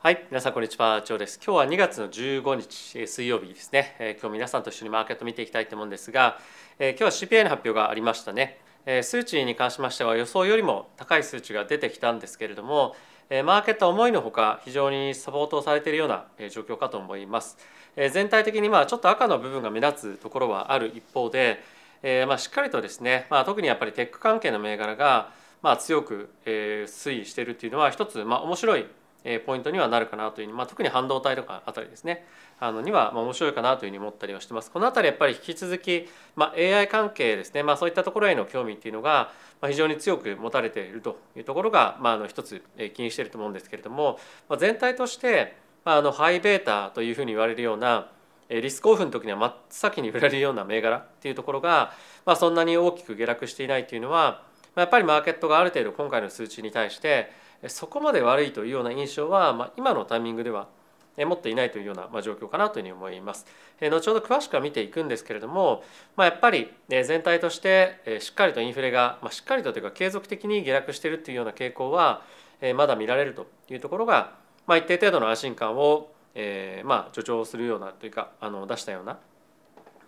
はい、皆さんこんにちは、長です。今日は2月の15日水曜日ですね。えー、今日皆さんと一緒にマーケット見ていきたいと思うんですが、えー、今日は CPI の発表がありましたね。えー、数値に関しましては予想よりも高い数値が出てきたんですけれども、えー、マーケットは思いのほか非常にサポートされているような状況かと思います。えー、全体的にまあちょっと赤の部分が目立つところはある一方で、えー、まあしっかりとですね、まあ、特にやっぱりテック関係の銘柄がまあ強く、えー、推移しているというのは一つまあ面白いポイントにはなるかなというふうに、まあ、特に半導体とかあたりですねあのにはま面白いかなというふうに思ったりはしてます。この辺りやっぱり引き続き、まあ、AI 関係ですね、まあ、そういったところへの興味っていうのが非常に強く持たれているというところが、まあ、あの一つ気にしていると思うんですけれども、まあ、全体としてあのハイベータというふうに言われるようなリスクオフの時には真っ先に売られるような銘柄っていうところが、まあ、そんなに大きく下落していないというのはまやっぱりマーケットがある程度今回の数値に対してそこまで悪いというような印象は、まあ、今のタイミングでは持っていないというような、まあ、状況かなというふうに思います。後ほど詳しくは見ていくんですけれども、まあ、やっぱり全体としてしっかりとインフレが、まあ、しっかりとというか継続的に下落しているというような傾向はまだ見られるというところが、まあ、一定程度の安心感を、えー、まあ助長するようなというかあの出したような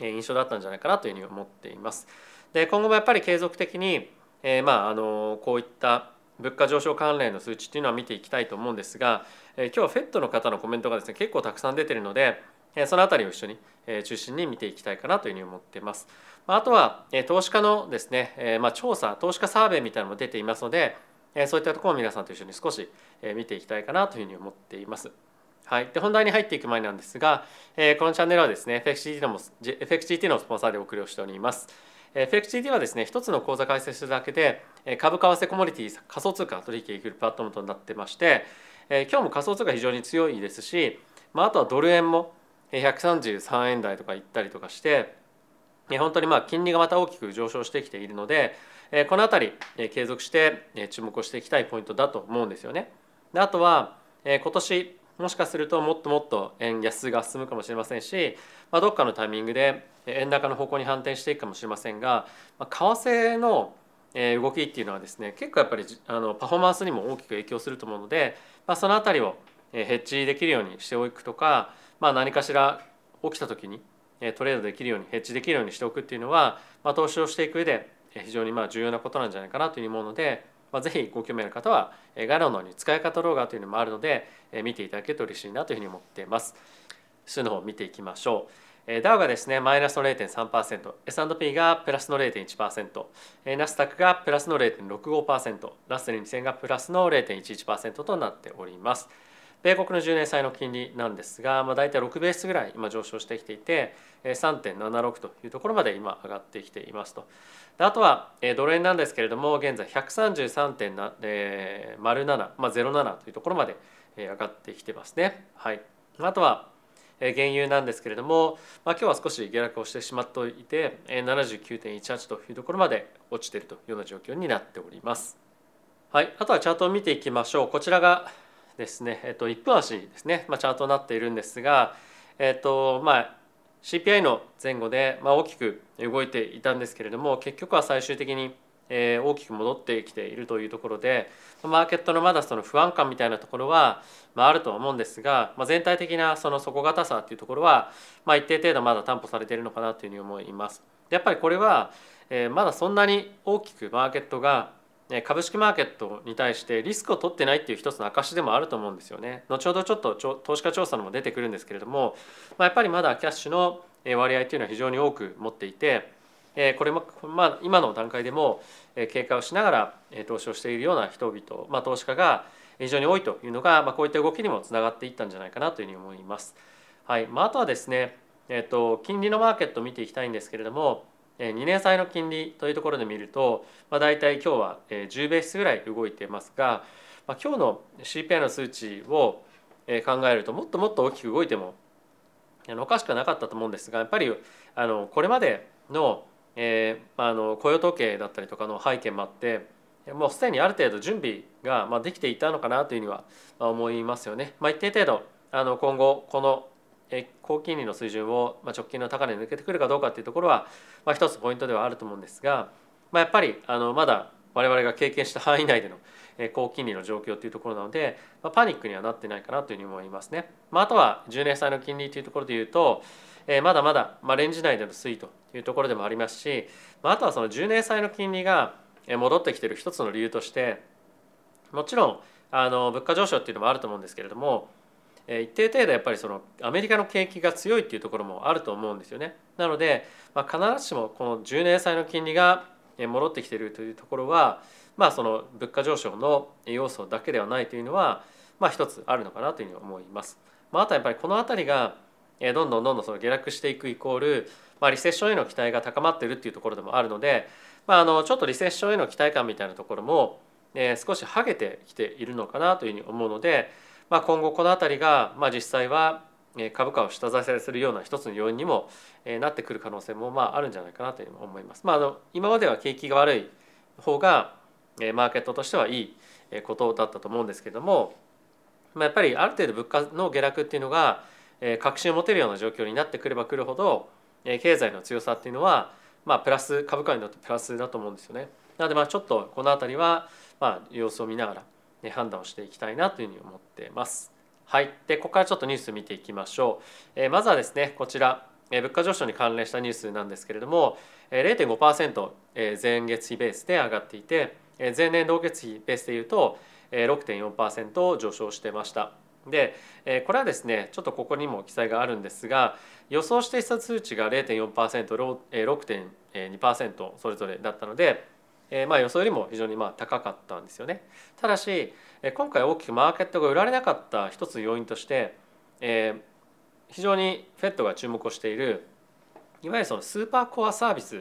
印象だったんじゃないかなというふうに思っています。で今後もやっぱり継続的に、えー、まああのこういった物価上昇関連の数値っていうのは見ていきたいと思うんですが、え今日は FED の方のコメントがですね結構たくさん出てるので、えその辺りを一緒に、え中心に見ていきたいかなというふうに思っています。あとは、え投資家のですね、えまあ、調査投資家サーベイみたいなのも出ていますので、えそういったところを皆さんと一緒に少し、え見ていきたいかなというふうに思っています。はい、で本題に入っていく前なんですが、えこのチャンネルはですね FXGT の FXGT のスポンサーでお送りをしております。FXGT はですね一つの口座開設するだけで株為替コモディティ仮想通貨取引できるプラットフォームとなってまして今日も仮想通貨非常に強いですしまあとはドル円も133円台とか行ったりとかして本当にまあ金利がまた大きく上昇してきているのでこの辺り継続して注目をしていきたいポイントだと思うんですよね。あとは今年もしかするともっともっと円安が進むかもしれませんし、まあ、どっかのタイミングで円高の方向に反転していくかもしれませんが、まあ、為替の動きっていうのはですね結構やっぱりあのパフォーマンスにも大きく影響すると思うので、まあ、その辺りをヘッジできるようにしておくとか、まあ、何かしら起きた時にトレードできるようにヘッジできるようにしておくっていうのは、まあ、投資をしていく上で非常にまあ重要なことなんじゃないかなというふうに思うので、まあ、ぜひご興味ある方は概要欄のに使い方動画というのもあるので見ていただけると嬉しいなというふうに思っています。数の方を見ていきましょう。ダウがですねマイナスの0.3%、S&P がプラスの0.1%、ナスダックがプラスの0.65%、ラッセル2000がプラスの0.11%となっております。米国の10年債の金利なんですが、まあ、大体6ベースぐらい今上昇してきていて3.76というところまで今上がってきていますとで。あとはドル円なんですけれども現在133.07、まあ、07というところまで上がってきてますね。はい、あとは原油なんですけれども、まあ、今日は少し下落をしてしまっていて79.18というところまで落ちているというような状況になっております。はい、あとはチャートを見ていきましょう。こちらがですね、えっと、1分足ですね、まあ、チャートになっているんですが、えっとまあ、CPI の前後で、まあ、大きく動いていたんですけれども結局は最終的にえ大きく戻ってきているというところでマーケットのまだその不安感みたいなところは、まあ、るとは思うんですが、まあ、全体的なその底堅さっていうところは、まあ、一定程度まだ担保されているのかなというふうに思います。やっぱりこれは、えまだそんなに大きくマーケットが株式マーケットに対してリスクを取ってないっていう一つの証でもあると思うんですよね。後ほどちょっと投資家調査のも出てくるんですけれども、まあ、やっぱりまだキャッシュの割合というのは非常に多く持っていてこれも、まあ、今の段階でも警戒をしながら投資をしているような人々、まあ、投資家が非常に多いというのが、まあ、こういった動きにもつながっていったんじゃないかなというふうに思います。はいまあ、あとはですね、えーと、金利のマーケットを見ていきたいんですけれども2年債の金利というところで見ると、まあ、大体今日は10ベースぐらい動いていますが、まあ、今日の CPI の数値を考えるともっともっと大きく動いてもおかしくなかったと思うんですがやっぱりあのこれまでのえー、あの雇用統計だったりとかの背景もあってもうすでにある程度準備ができていたのかなというふうには思いますよね。まあ、一定程度あの今後この高金利の水準を直近の高値抜けてくるかどうかっていうところは、まあ、一つポイントではあると思うんですが、ま、やっぱりあのまだ我々が経験した範囲内での高金利の状況というところなので、ま、パニックにはなってないかなというふうに思いますね。まあ、とは10年債の金利というところでいうと、えまだまだ、ま、レンジ内での推移というところでもありますし、まあ、あとはその10年債の金利が戻ってきている一つの理由としてもちろんあの物価上昇っていうのもあると思うんですけれども一定程度やっぱりそのアメリカの景気が強いっていうところもあると思うんですよね。なので、まあ、必ずしもこの10年債の金利が戻ってきているというところは、まあ、その物価上昇の要素だけではないというのは、まあ、一つあるのかなというふうに思います。まあ、あとはやっぱりこの辺りがどんどんどんどんその下落していくイコール、まあ、リセッションへの期待が高まっているっていうところでもあるので、まあ、あのちょっとリセッションへの期待感みたいなところも、えー、少しはげてきているのかなというふうに思うので、まあ、今後この辺りが、まあ、実際は株価を下支えするような一つの要因にもなってくる可能性もまああるんじゃないかなと思います。まあ、あの今までは景気が悪い方がマーケットとしてはいいことだったと思うんですけども、まあ、やっぱりある程度物価の下落っていうのが確信を持てるような状況になってくればくるほど経済の強さっていうのはまあプラス株価にとってプラスだと思うんですよね。なのでまあちょっとこの辺りはまあ様子を見ながら、判断をしていきたいなというふうに思ってます。はい、でここからちょっとニュース見ていきましょう。えー、まずはですねこちら物価上昇に関連したニュースなんですけれども0.5%前月比ベースで上がっていて前年同月比ベースでいうと6.4%上昇してました。でこれはですねちょっとここにも記載があるんですが予想していた数値が 0.4%6.2% それぞれだったのでまあ予想よりも非常にまあ高かったんですよね。ただし今回大きくマーケットが売られなかった一つ要因として非常に FED が注目をしているいわゆるそのスーパーコアサービスっ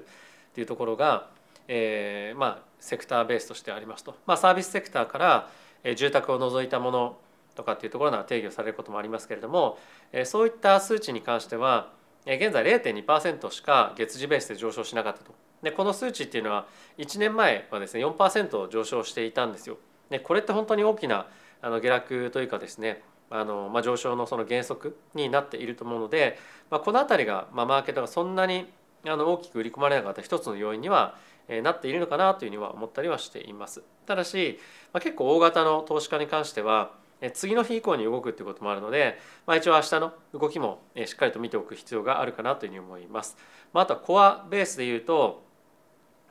ていうところがえまあセクターベースとしてありますと、まあ、サービスセクターから住宅を除いたものとかっていうところなら定義をされることもありますけれどもそういった数値に関しては現在0.2%しか月次ベースで上昇しなかったと。でこの数値っていうのは1年前はですね4%上昇していたんですよ。でこれって本当に大きなあの下落というかですねあの、まあ、上昇のその原則になっていると思うので、まあ、この辺りが、まあ、マーケットがそんなにあの大きく売り込まれなかった一つの要因にはなっているのかなというふうには思ったりはしています。ただし、まあ、結構大型の投資家に関しては次の日以降に動くっていうこともあるので、まあ、一応明日の動きもしっかりと見ておく必要があるかなというふうに思います。まあ、あとはコアベースでいうと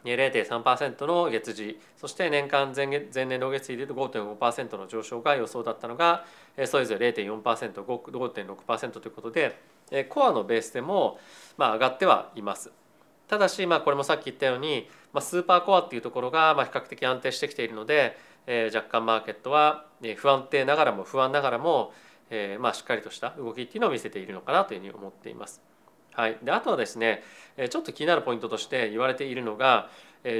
0.3%の月次そして年間前前年同月比でいうと5.5%の上昇が予想だったのがそれぞれ 0.4%5.6% ということでコアのベースでもまあ上がってはいます。ただしまあこれもさっき言ったようにスーパーコアっていうところがまあ比較的安定してきているのでえ若干マーケットは不安定ながらも不安ながらも、えまあしっかりとした動きっていうのを見せているのかなというふうに思っています。はい、であとはですねちょっと気になるポイントとして言われているのが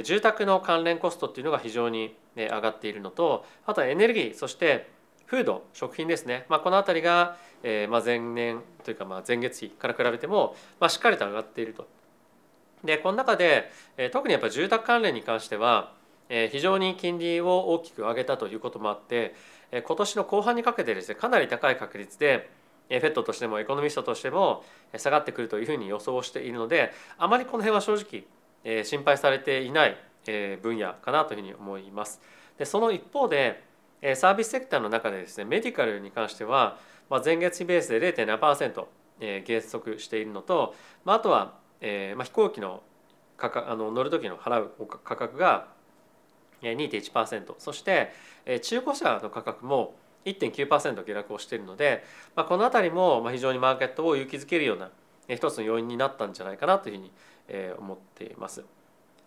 住宅の関連コストっていうのが非常に上がっているのとあとはエネルギーそしてフード食品ですね、まあ、この辺りが、えま前年というかま前月比から比べても、ま、しっかりと上がっていると。でこの中で特にやっぱ住宅関連に関しては非常に金利を大きく上げたということもあって今年の後半にかけてですねかなり高い確率で FED としてもエコノミストとしても下がってくるというふうに予想しているのであまりこの辺は正直心配されていない分野かなというふうに思います。でその一方でサービスセクターの中でですねメディカルに関しては前月比ベースで0.7%減速しているのとあとは飛行機の価格あの乗る時の払う価格が2.1%そして中古車の価格も1.9%下落をしているので、まあ、この辺りも非常にマーケットを勇気づけるような一つの要因になったんじゃないかなというふうに思っています。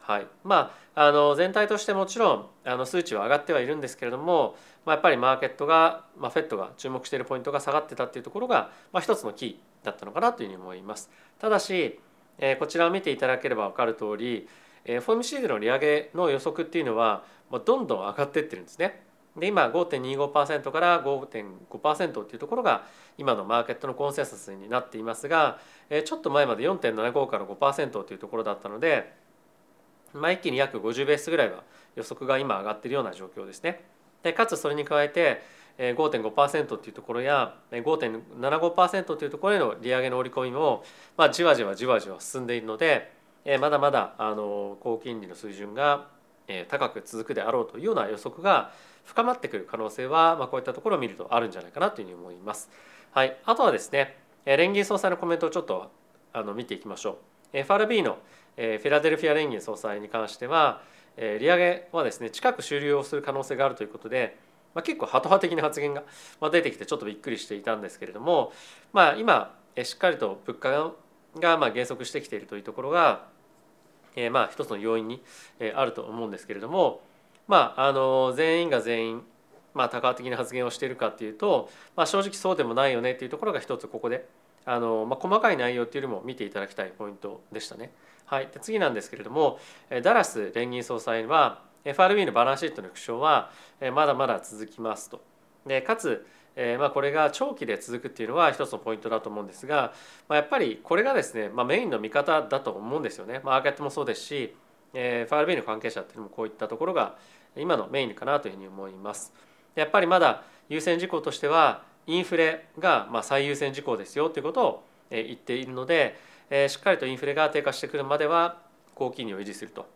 はいまあ、あの全体としてもちろんあの数値は上がってはいるんですけれども、まあ、やっぱりマーケットが、まあ、フェットが注目しているポイントが下がってたっていうところが、まあ、一つのキーだったのかなというふうに思います。ただし、えこちらを見ていただければ分かる通りえー FOMC での利上げの予測っていうのはまあどんどん上がっていってるんですね。で今5.25%から5.5%っていうところが今のマーケットのコンセンサスになっていますがちょっと前まで4.75から5%というところだったので、まあ、一気に約50ベースぐらいは予測が今上がっているような状況ですね。でかつそれに加えて5.5%っていうところや5.75%というところへの利上げの織り込みも、まあ、じわじわじわじわ進んでいるのでまだまだあの高金利の水準が高く続くであろうというような予測が深まってくる可能性は、まあ、こういったところを見るとあるんじゃないかなというふうに思います。はい、あとはですね連銀総裁のコメントをちょっとあの見ていきましょう。FRB のフィラデルフィア連銀総裁に関しては利上げはですね近く終了する可能性があるということで、まあ、結構ハト派的な発言が出てきてちょっとびっくりしていたんですけれども、まあ、今しっかりと物価がまあ減速してきているというところが、えー、まあ一つの要因にあると思うんですけれども、まあ、あの全員が全員、まあ、多角的な発言をしているかっていうと、まあ、正直そうでもないよねっていうところが一つここであの、まあ、細かい内容っていうよりも見ていただきたいポイントでしたね。はい、で次なんですけれどもダラス連銀総裁は FRB のバランスシートの縮小はまだまだ続きますと。でかつえー、まあこれが長期で続くっていうのは一つのポイントだと思うんですが、まあ、やっぱりこれがですね、まあ、メインの見方だと思うんですよね。マーケットもそうですし、えー、FRB の関係者っていうのもこういったところが今のメインかなというふうに思います。やっぱりまだ優先事項としてはインフレがまあ最優先事項ですよということを言っているので、えー、しっかりとインフレが低下してくるまでは高金利を維持すると。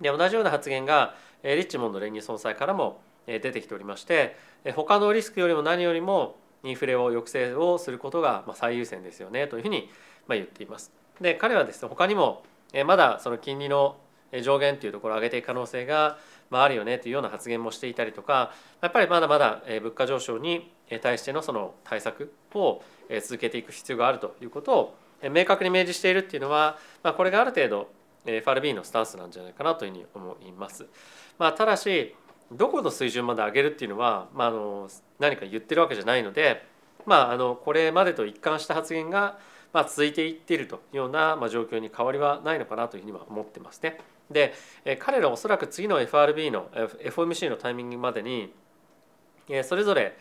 で同じような発言がリッチモンド連銀総裁からも出てきておりまして他のリスクよりも何よりもインフレを抑制をすることが最優先ですよねというふうに言っています。で彼はですね他にもまだその金利の上限というところを上げていく可能性があるよねというような発言もしていたりとかやっぱりまだまだ物価上昇に対してのその対策を続けていく必要があるということを明確に明示しているっていうのはこれがある程度 FRB のスタンスなんじゃないかなというふうに思います。まあ、ただしどこの水準まで上げるっていうのは、まあ、あの何か言ってるわけじゃないので、まあ、あのこれまでと一貫した発言が、まあ、続いていっているというような、まあ、状況に変わりはないのかなというふうには思ってますね。で彼らおそらく次の FRB の FOMC のタイミングまでにそれぞれ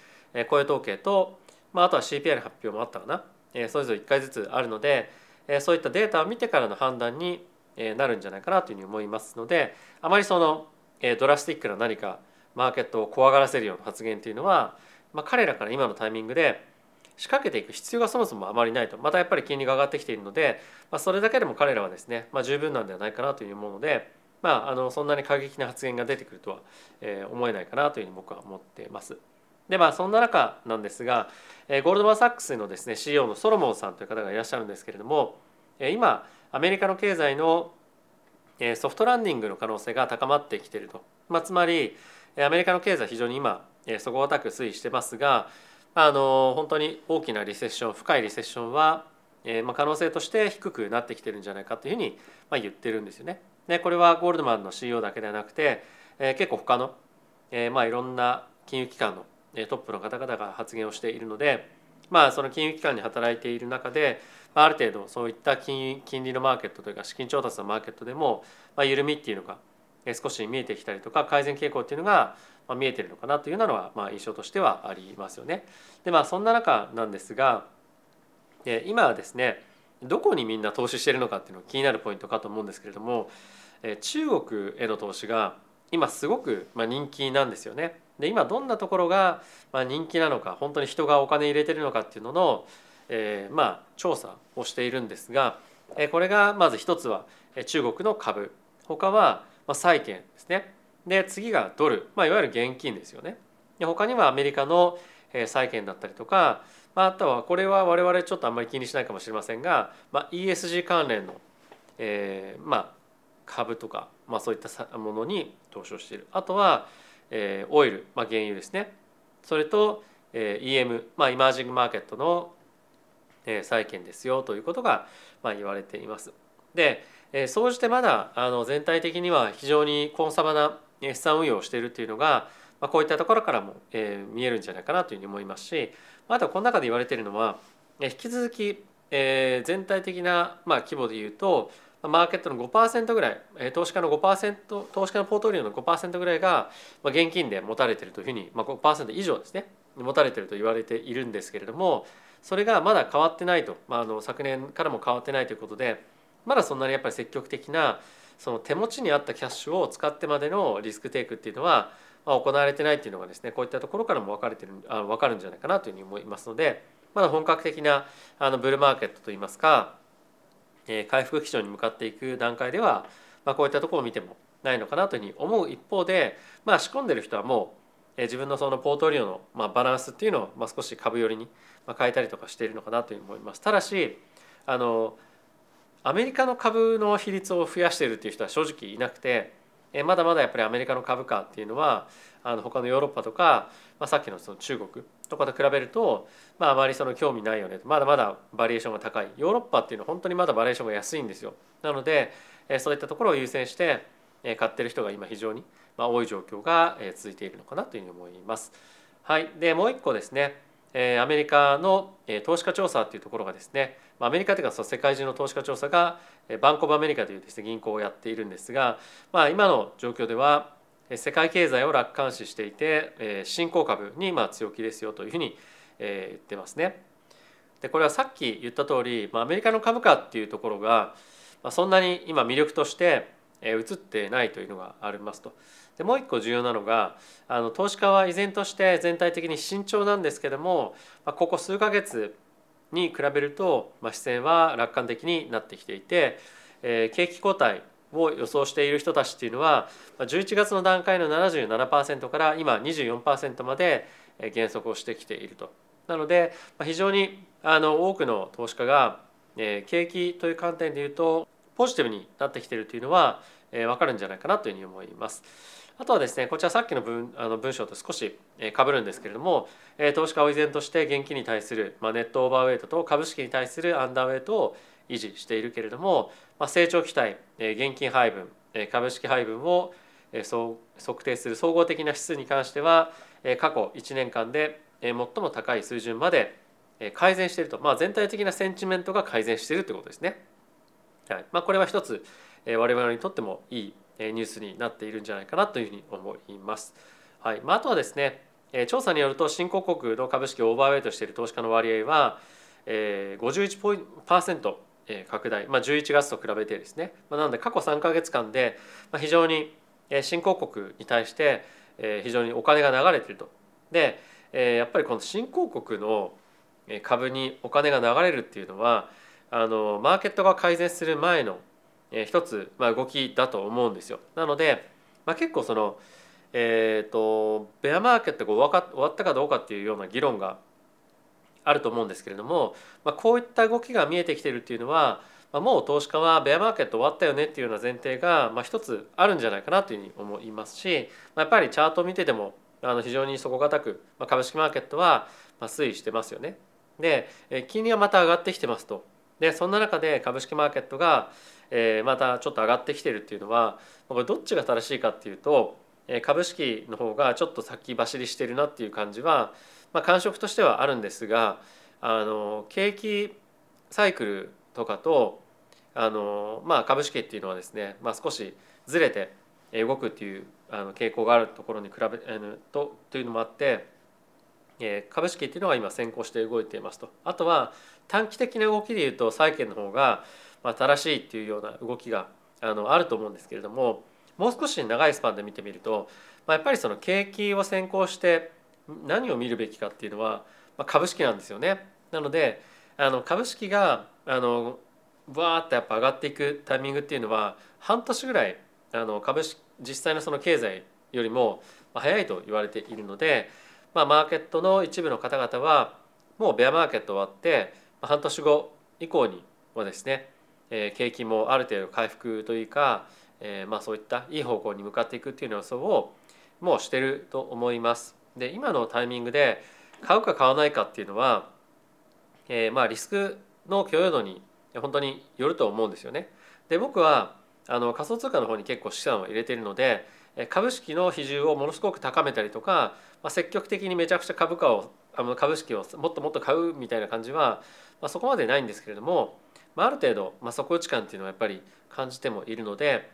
雇用統計と、まあ、あとは CPI の発表もあったかなそれぞれ1回ずつあるのでそういったデータを見てからの判断になるんじゃないかなというふうに思いますのであまりそのドラスティックな何かマーケットを怖がらせるような発言というのは、まあ、彼らから今のタイミングで仕掛けていく必要がそもそもあまりないとまたやっぱり金利が上がってきているので、まあ、それだけでも彼らはですね、まあ、十分なんではないかなという思うので、まあ、あのそんなに過激な発言が出てくるとは、えー、思えないかなというふうに僕は思ってます。でまあそんな中なんですが、えー、ゴールドマン・サックスのですね CEO のソロモンさんという方がいらっしゃるんですけれども、えー、今アメリカの経済のソフトランディングの可能性が高まってきていると、まあ、つまりアメリカの経済非常に今底堅く推移してますがあの本当に大きなリセッション深いリセッションは、えまあ、可能性として低くなってきてるんじゃないかというふうに、まあ、言ってるんですよね。でこれはゴールドマンの CEO だけではなくて、え結構他の、えまあ、いろんな金融機関のトップの方々が発言をしているので、まあ、その金融機関に働いている中でまある程度そういった金金利のマーケットというか資金調達のマーケットでも、まあ、緩みっていうのが少し見えてきたりとか改善傾向っていうのが見えてるのかなというのはまあ印象としてはありますよね。でまあそんな中なんですが今はですねどこにみんな投資してるのかっていうのが気になるポイントかと思うんですけれども中国への投資が今すごく人気なんですよね。で今どんなところが人気なのか本当に人がお金入れてるのかっていうののえー、まあ調査をしているんですがこれがまず一つは中国の株他は債券ですねで次がドル、まあ、いわゆる現金ですよね。で他にはアメリカの債券だったりとかまあとはこれは我々ちょっとあんまり気にしないかもしれませんが、まあ、ESG 関連の、えー、まあ株とか、まあ、そういったものに投資をしている。あとは、えー、オイル、まあ、原油ですね。それと、えー、EM、まあ、イマージングマーケットのえ債券ですよということがまあ言われています。で総じてまだあの全体的には非常にコンサバな資産運用をしているというのが、まあ、こういったところからも、えー、見えるんじゃないかなというふうに思いますしあとはこの中で言われているのは引き続き、えー、全体的な、まあ、規模でいうとマーケットの5%ぐらい投資家の5%投資家のポートフォリオの5%ぐらいがまあ現金で持たれているというふうに、まあ、5%以上ですね持たれていると言われているんですけれどもそれがまだ変わってないと、まあ、あの昨年からも変わってないということでまだそんなにやっぱり積極的なその手持ちにあったキャッシュを使ってまでのリスクテイクっていうのは、まあ、行われてないっていうのがですねこういったところからも分かれてるあ分かるんじゃないかなというふうに思いますのでまだ本格的なあのブルーマーケットといいますか、えー、回復基調に向かっていく段階では、まあ、こういったところを見てもないのかなというふうに思う一方で、まあ、仕込んでる人はもう自分のそのポートリオのまあバランスっていうのをまあ少し株寄りに変えたりとかしているのかなというふうに思います。ただしあのアメリカの株の比率を増やしているっていう人は正直いなくてまだまだやっぱりアメリカの株価っていうのはあの他のヨーロッパとか、まあ、さっきのその中国とかと比べると、まあ、あまりその興味ないよねまだまだバリエーションが高い。ヨーロッパっていうのは本当にまだバリエーションが安いんですよ。なのでそういったところを優先して買ってる人が今非常に多い状況が続いているのかなというふうに思います。はい、でもう一個ですね。アメリカの投資家調査っていうところがですねアメリカというか世界中の投資家調査がバンコブアメリカというですね銀行をやっているんですが、まあ、今の状況では世界経済を楽観視していて新興株にまあ強気ですよというふうに言ってますね。でこれはさっき言った通りまあアメリカの株価っていうところがまあそんなに今魅力として映ってないというのがありますと。でもう一個重要なのがあの投資家は依然として全体的に慎重なんですけどもまあここ数ヶ月に比べると、まあ、視線は楽観的になってきていて、えー、景気後退を予想している人たちっていうのは11月の段階の77%から今24%まで減速をしてきていると。なので非常にあの多くの投資家が景気という観点でいうとポジティブになってきているというのは分かるんじゃないかなというふうに思います。あとはですねこちらさっきの文あの文章と少しかぶるんですけれども投資家を依然として現金に対する、まあ、ネットオーバーウェイトと株式に対するアンダーウェイトを維持しているけれども、まあ、成長期待現金配分株式配分を測定する総合的な指数に関しては過去1年間で最も高い水準まで改善していると、まあ、全体的なセンチメントが改善しているということですね。はいまあ、これは一つ我々にとってもいいニュースになっているんじゃないかなというふうに思います。はいまあ、あとはですね調査によると新興国の株式をオーバーウェイトしている投資家の割合は51%拡大、まあ、11月と比べてですね、まあ、なので過去3か月間で非常に新興国に対して非常にお金が流れていると。でやっぱりこの新興国の株にお金が流れるっていうのはあのマーケットが改善する前のえー、一つ、まあ、動きだと思うんですよ。なので、まあ、結構その、えーと、ベアマーケットが終わったかどうかっていうような議論があると思うんですけれども、まあ、こういった動きが見えてきてるっていうのは、まあ、もう投資家はベアマーケット終わったよねっていうような前提が、まあ、一つあるんじゃないかなというふうに思いますし、まあ、やっぱりチャートを見ててもあの非常に底堅く、まあ、株式マーケットは推移してますよね。で金利はまた上がってきてますと。でそんな中で株式マーケットがえまたちょっと上がってきてるっていうのはこれどっちが正しいかっていうと株式の方がちょっと先走りしてるなっていう感じは、まあ、感触としてはあるんですがあの景気サイクルとかとあの、まあ、株式っていうのはですね、まあ、少しずれて動くっていうあの傾向があるところに比べとというのもあって株式っていうのが今先行して動いていますと。あとは短期的な動きでいうと債券の方がまあ、正しいっていうような動きがあのあると思うんですけれどももう少し長いスパンで見てみると、まあ、やっぱりその景気を先行して何を見るべきかっていうのは、まあ、株式なんですよね。なのであの株式があのバーッとやっぱ上がっていくタイミングっていうのは半年ぐらいあの株式実際のその経済よりも早いと言われているので、まあ、マーケットの一部の方々はもうベアマーケット終わって半年後以降にはですねえ景気もある程度回復というか、えまあそういったいい方向に向かっていくっていう予想をもうしてると思います。で今のタイミングで買うか買わないかっていうのは、えまあリスクの許容度に本当によると思うんですよね。で僕はあの仮想通貨の方に結構資産を入れているので株式の比重をものすごく高めたりとか、まあ、積極的にめちゃくちゃ株価を株式をもっともっと買うみたいな感じは、まあ、そこまでないんですけれどもまあ、ある程度、まあ、底打ち感っていうのはやっぱり感じてもいるので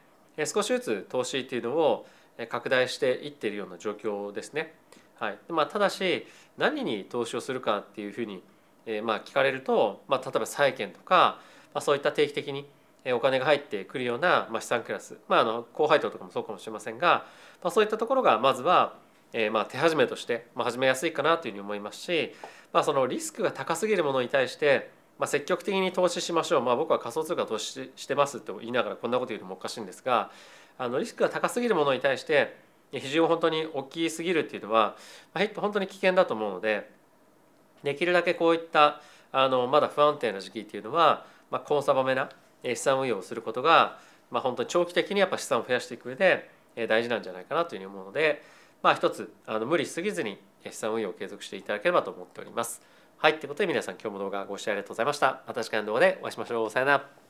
少しずつ投資っていうのを拡大していっているような状況ですね。はいまあ、ただし何に投資をするかっていうふうに、えー、まあ聞かれると、まあ、例えば債券とか、まあ、そういった定期的にお金が入ってくるような、まあ、資産クラス、まあ、あの高配当とかもそうかもしれませんが、まあ、そういったところがまずは、えー、まあ手始めとして、まあ、始めやすいかなというふうに思いますし、まあ、そのリスクが高すぎるものに対してまあ、積極的に投資しましょう、まあ、僕は仮想通貨投資してますと言いながらこんなこと言うのもおかしいんですがあのリスクが高すぎるものに対して比重本当に大きすぎるっていうのは本当に危険だと思うのでできるだけこういったあのまだ不安定な時期っていうのは、まあ、コンサバめな資産運用をすることが、まあ、本当に長期的にやっぱ資産を増やしていく上で大事なんじゃないかなというふうに思うので、まあ、一つあの無理しすぎずに資産運用を継続していただければと思っております。はい、ということで皆さん今日も動画ご視聴ありがとうございました。また次回の動画でお会いしましょう。さよなら。